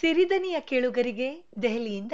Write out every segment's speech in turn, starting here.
ಸಿರಿದನಿಯ ಕೇಳುಗರಿಗೆ ದೆಹಲಿಯಿಂದ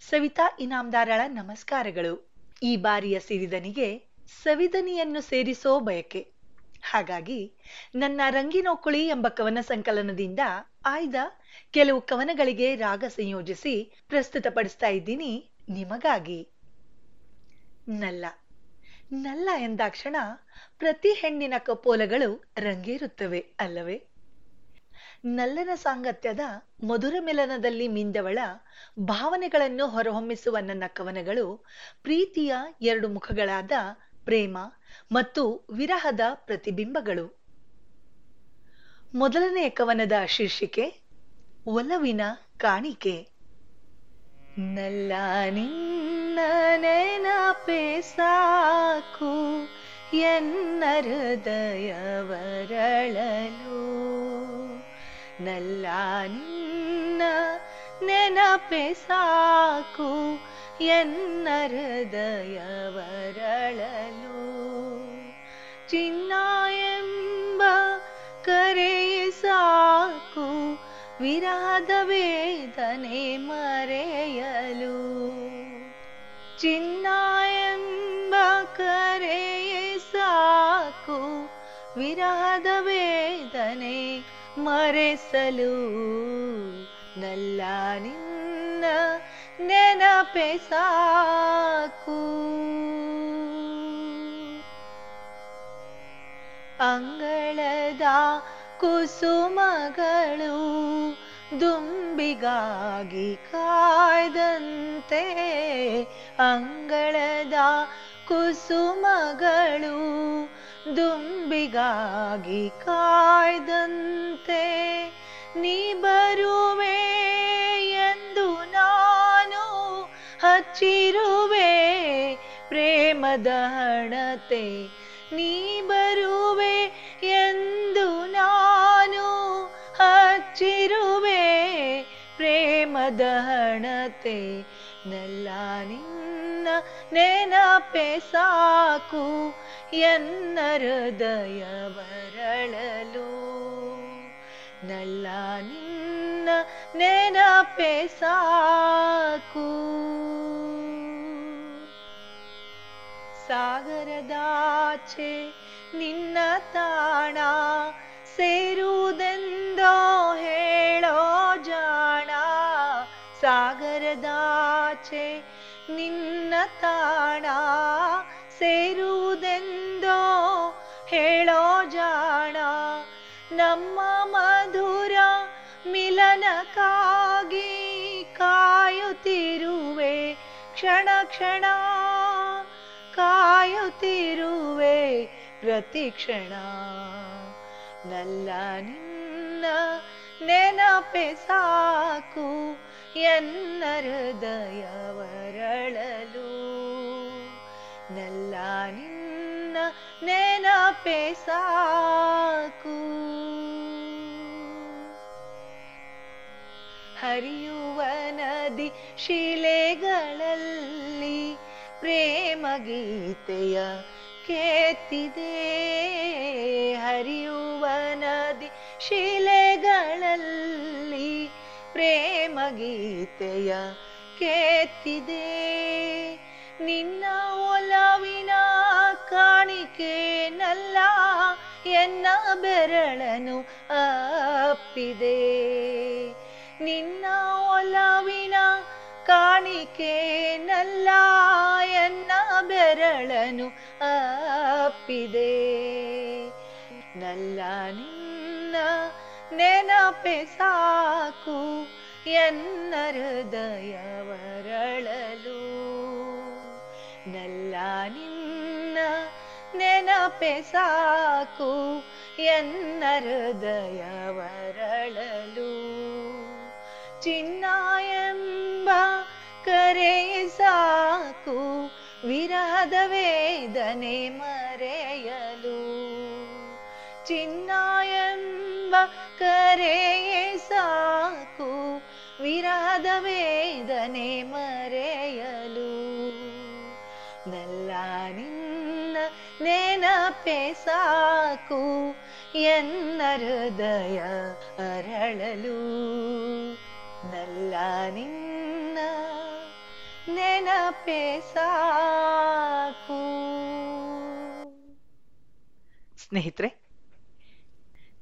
ಸವಿತಾ ಇನಾಮ್ದಾರಳ ನಮಸ್ಕಾರಗಳು. ಈ ಬಾರಿಯ ಸಿರಿದನಿಗೆ ಸವಿದನಿಯನ್ನು ಸೇರಿಸೋ ಬಯಕೆ. ಹಾಗಾಗಿ ನನ್ನ ರಂಗಿನೋಕುಳಿ ಎಂಬ ಕವನ ಸಂಕಲನದಿಂದ ಆಯ್ದ ಕೆಲವು ಕವನಗಳಿಗೆ ರಾಗ ಸಂಯೋಜಿಸಿ ಪ್ರಸ್ತುತಪಡಿಸ್ತಾ ಇದ್ದೀನಿ ನಿಮಗಾಗಿ. ನಲ್ಲ. ನಲ್ಲ ಎಂದಾಕ್ಷಣ ಪ್ರತಿ ಹೆಣ್ಣಿನ ಕಪೋಲಗಳು ರಂಗೇರುತ್ತವೆ, ಅಲ್ಲವೇ? ನಲ್ಲನ ಸಾಂಗತ್ಯದ ಮಧುರ ಮಿಲನದಲ್ಲಿ ಮಿಂದವಳ ಭಾವನೆಗಳನ್ನು ಹೊರಹೊಮ್ಮಿಸುವ ನನ್ನ ಕವನಗಳು ಪ್ರೀತಿಯ ಎರಡು ಮುಖಗಳಾದ ಪ್ರೇಮ ಮತ್ತು ವಿರಹದ ಪ್ರತಿಬಿಂಬಗಳು. ಮೊದಲನೆಯ ಕವನದ ಶೀರ್ಷಿಕೆ, ಒಲವಿನ ಕಾಣಿಕೆ. ನಲ್ಲ ಸಾಕು ಎನ್ನ ನಲ್ಲ ನಿನ್ನ ನೆನಪೆ ಸಾಕು ಎನ್ನ ಹೃದಯವರಳಲು ಚಿನ್ನ ಎಂಬ ಕರೆಯೇ ಸಾಕು ವಿರಾದ ವೇದನೆ ಮರೆಯಲು ಚಿನ್ನ ಎಂಬ ಕರೆಯೇ ಸಾಕು ವಿರಾದ ವೇದನೆ ಮರೆಸಲು ನಲ್ಲ ನಿನ್ನ ನೆನಪೆ ಸಾಕು. ಅಂಗಳದ ಕುಸುಮಗಳು ದುಂಬಿಗಾಗಿ ಕಾಯ್ದಂತೆ ಅಂಗಳದ ಕುಸುಮಗಳು ದುಂಬಿಗಾಗಿ ಕಾಯ್ದಂತೆ ನೀ ಬರುವೆ ಎಂದು ನಾನು ಹಚ್ಚಿರುವೆ ಪ್ರೇಮದ ಹಣತೆ. ನೀ ಬರುವೆ ಎಂದು ನಾನು ಹಚ್ಚಿರುವೆ ಪ್ರೇಮದ ಹಣತೆ. ನಲ್ಲ ನಿನ್ನ ನೆನಪೆ ಸಾಕು ಎನ್ನ ಹೃದಯ ಬರಳಲು. ನಲ್ಲ ನಿನ್ನ ನೆನಪೆ ಸಾಕು. ಸಾಗರದಾಚೆ ನಿನ್ನ ತಾಣ, ಸೇರುವುದೆಂದೋ ಹೇಳೋ ಜಾಣ. ಸಾಗರದಾಚೆ ನಿನ್ನ ತಾಣ, ಸೇರುವುದೆಂದೋ ಹೇಳೋ ಜಾಣ. ನಮ್ಮ ಕ್ಷಣ ಕ್ಷಣ ಕಾಯುತ್ತಿರುವೆ ಪ್ರತಿ ಕ್ಷಣ. ನಲ್ಲ ನಿನ್ನ ನೆನಪೆ ಸಾಕು ಎನ್ನ ಹೃದಯವರಳಲು ನಲ್ಲ ನಿನ್ನ ನೆನಪೆ ಸಾಕು. ಹರಿಯುವ ಶಿಲೆಗಳಲ್ಲಿ ಪ್ರೇಮ ಗೀತೆಯ ಕೇತಿದೆ. ಹರಿಯುವ ನದಿ ಶಿಲೆಗಳಲ್ಲಿ ಪ್ರೇಮ ಗೀತೆಯ ಕೇತಿದೆ. ನಿನ್ನ ಒಲವಿನ ಕಾಣಿಕೆ ನಲ್ಲ ಎನ್ನ ಬೆರಳನು ಅಪ್ಪಿದೆ. ನಿನ್ನ ಒಲವಿನ ಕಾಣಿಕೆ ನಲ್ಲ ಎನ್ನ ಬೆರಳನು ಅಪ್ಪಿದೆ. ನಲ್ಲ ನಿನ್ನ ನೆನಪೆ ಸಾಕು ಎನ್ನ ಹೃದಯವರಳಲು ನಲ್ಲ ನಿನ್ನ ನೆನಪೆ ಸಾಕು ಎನ್ನ ಹೃದಯವರಳಲು ಚಿನ್ನ ಸಾಕು. ವಿರಹದ ವೇದನೆ ಮರೆಯಲು ಚಿನ್ನ ಎಂಬ ಕರೆಯೇ ಸಾಕು. ವಿರಹದ ವೇದನೆ ಮರೆಯಲು ನಲ್ಲ ನಿನ್ನ ನೆನಪೆ ಸಾಕು. ಎನ್ನ ಹೃದಯ ಅರಳಲು ನಲ್ಲ ನಿನ್ನ ಸಾಕು. ಸ್ನೇಹಿತರೆ,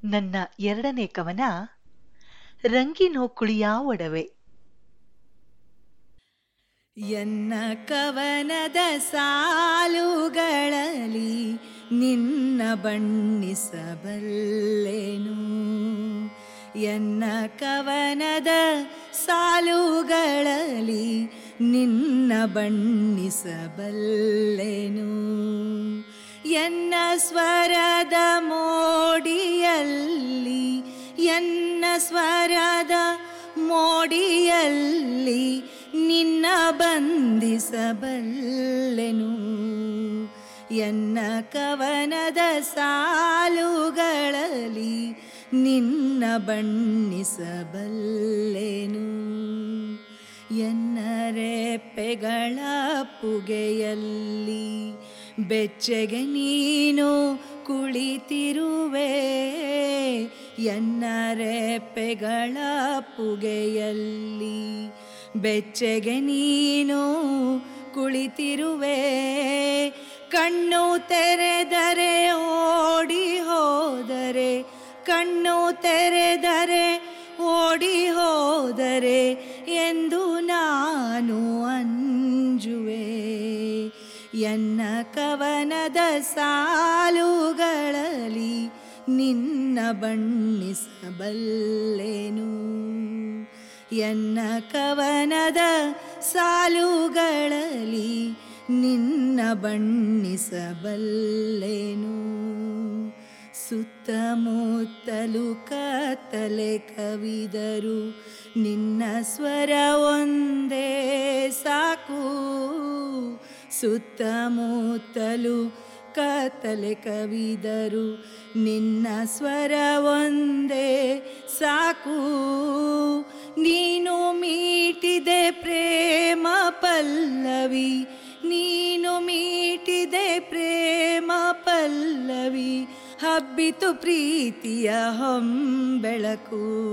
ನನ್ನ ಎರಡನೇ ಕವನ, ರಂಗಿನೋ ಕುಳಿಯ ಒಡವೆ ಎನ್ನ ಕವನದ ಸಾಲುಗಳಲ್ಲಿ ನಿನ್ನ ಬಣ್ಣಿಸಬಲ್ಲೆನು ಎನ್ನ ಕವನದ ಸಾಲುಗಳಲ್ಲಿ ನಿನ್ನ ಬಣ್ಣಿಸಬಲ್ಲೆನು? ಎನ್ನ ಸ್ವರದ ಮೋಡಿಯಲ್ಲಿ ಎನ್ನ ಸ್ವರದ ಮೋಡಿಯಲ್ಲಿ ನಿನ್ನ ಬಂಧಿಸಬಲ್ಲೆನು? ಎನ್ನ ಕವನದ ಸಾಲುಗಳಲ್ಲಿ ನಿನ್ನ ಬಣ್ಣಿಸಬಲ್ಲೆನು? ಎನ್ನ ರೆಪ್ಪೆಗಳ ಪುಗೆಯಲ್ಲಿ ಬೆಚ್ಚಗೆ ನೀನು ಕುಳಿತಿರುವೆ. ಎನ್ನರೆಪ್ಪೆಗಳ ಪುಗೆಯಲ್ಲಿ ಬೆಚ್ಚಗೆ ನೀನು ಕುಳಿತಿರುವೆ. ಕಣ್ಣು ತೆರೆದರೆ ಓಡಿ ಹೋದರೆ, ಕಣ್ಣು ತೆರೆದರೆ ಓಡಿ ಹೋದರೆ ಎಂದು ನಾನು ಅಂಜುವೆ. ಎನ್ನ ಕವನದ ಸಾಲುಗಳಲ್ಲಿ ನಿನ್ನ ಬಣ್ಣಿಸಬಲ್ಲೆನು. ಎನ್ನ ಕವನದ ಸಾಲುಗಳಲ್ಲಿ ನಿನ್ನ ಬಣ್ಣಿಸಬಲ್ಲೆನು. ಸುತ್ತಮುತ್ತಲು ಕತ್ತಲೆ ಕವಿದರು, ನಿನ್ನ ಸ್ವರ ಒಂದೇ ಸಾಕು. ಸುತ್ತಮುತ್ತಲು ಕತ್ತಲೆ ಕವಿದರು, ನಿನ್ನ ಸ್ವರ ಒಂದೇ ಸಾಕು. ನೀನು ಮೀಟಿದೆ ಪ್ರೇಮ ಪಲ್ಲವಿ, ನೀನು ಮೀಟಿದೆ ಪ್ರೇಮ ಪಲ್ಲವಿ ಹಬ್ಬಿತು ಪ್ರೀತಿಯ ಹೊಂಬೆಳಕು.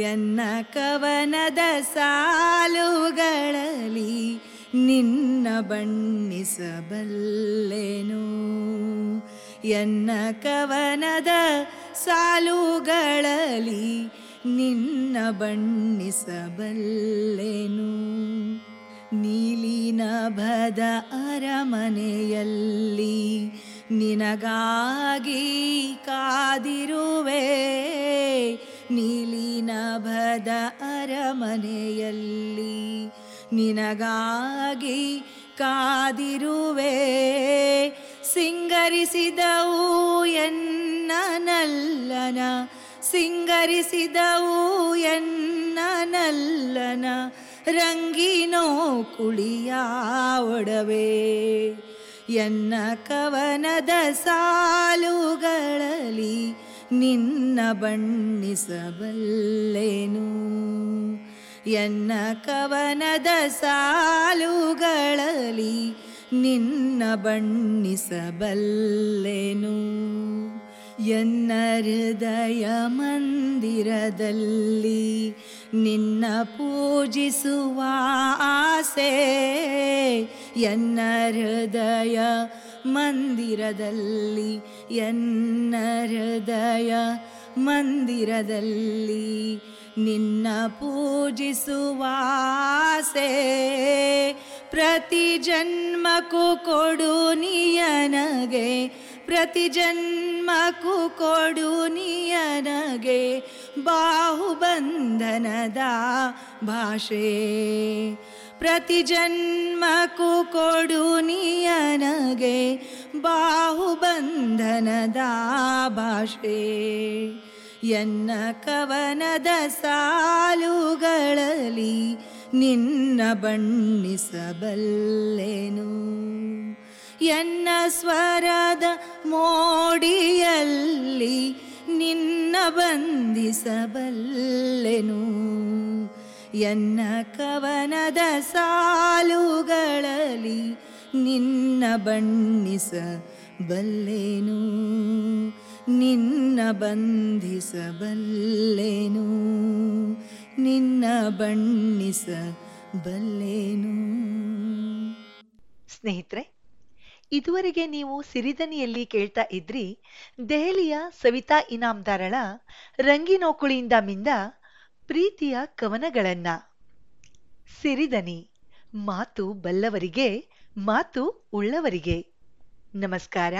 ಎನ್ನ ಕವನದ ಸಾಲುಗಳಲ್ಲಿ ನಿನ್ನ ಬಣ್ಣಿಸಬಲ್ಲೆನು. ಎನ್ನ ಕವನದ ಸಾಲುಗಳಲ್ಲಿ ನಿನ್ನ ಬಣ್ಣಿಸಬಲ್ಲೆನು. ನೀಲಿನ ಭದ ಅರಮನೆಯಲ್ಲಿ ನಿನಗಾಗಿ ಕಾದಿರುವೆ. ನೀಲಿನಭದ ಅರಮನೆಯಲ್ಲಿ ನಿನಗಾಗಿ ಕಾದಿರುವೆ. ಸಿಂಗರಿಸಿದವು ಎನ್ನ ನಲ್ಲನ ಸಿಂಗರಿಸಿದವು ಎನ್ನ ನಲ್ಲನ ರಂಗಿನೋ ಕುಳಿಯ ಒಡವೆ. ಎನ್ನ ಕವನದ ಸಾಲುಗಳಲ್ಲಿ ನಿನ್ನ ಬಣ್ಣಿಸಬಲ್ಲೆನು. ಎನ್ನ ಕವನದ ಸಾಲುಗಳಲ್ಲಿ ನಿನ್ನ ಬಣ್ಣಿಸಬಲ್ಲೆನು. ಎನ್ನ ಹೃದಯ ಮಂದಿರದಲ್ಲಿ ನಿನ್ನ ಪೂಜಿಸುವ ಆಸೆ ಎನ್ನ ಹೃದಯ ಮಂದಿರದಲ್ಲಿ, ಎನ್ನ ಹೃದಯ ಮಂದಿರದಲ್ಲಿ ನಿನ್ನ ಪೂಜಿಸುವ ಆಸೆ ಪ್ರತಿ ಜನ್ಮಕ್ಕೂ ಕೊಡು ನೀಯನಗೆ ಪ್ರತಿ ಜನ್ಮಕ್ಕೂ ಕೊಡು ನಿಯನಗೆ ಬಾಹುಬಂಧನದ ಭಾಷೆ. ಪ್ರತಿ ಜನ್ಮಕ್ಕೂ ಕೊಡು ನಿಯನಗೆ ಬಾಹುಬಂಧನದ ಭಾಷೆ. ಎನ್ನ ಕವನದ ಸಾಲುಗಳಲ್ಲಿ ನಿನ್ನ ಬಣ್ಣಿಸಬಲ್ಲೆನು. ಎನ್ನ ಸ್ವರದ ಮೋಡಿಯಲ್ಲಿ ನಿನ್ನ ಬಂಧಿಸಬಲ್ಲೆನು. ಎನ್ನ ಕವನದ ಸಾಲುಗಳಲ್ಲಿ ನಿನ್ನ ಬಣ್ಣಿಸಬಲ್ಲೆನು. ನಿನ್ನ ಬಂಧಿಸಬಲ್ಲೆನು. ನಿನ್ನ ಬಣ್ಣಿಸ ಬಲ್ಲೇನು ಸ್ನೇಹಿತರೆ ಇದುವರೆಗೆ ನೀವು ಸಿರಿದನಿಯಲ್ಲಿ ಕೇಳ್ತಾ ಇದ್ರಿ, ದೆಹಲಿಯ ಸವಿತಾ ಇನಾಮ್ದಾರಳ ರಂಗಿನೋಕುಳಿಯಿಂದ ಮಿಂದ ಪ್ರೀತಿಯ ಕವನಗಳನ್ನ. ಸಿರಿದನಿ ಮಾತು ಬಲ್ಲವರಿಗೆ, ಮಾತು ಉಳ್ಳವರಿಗೆ. ನಮಸ್ಕಾರ.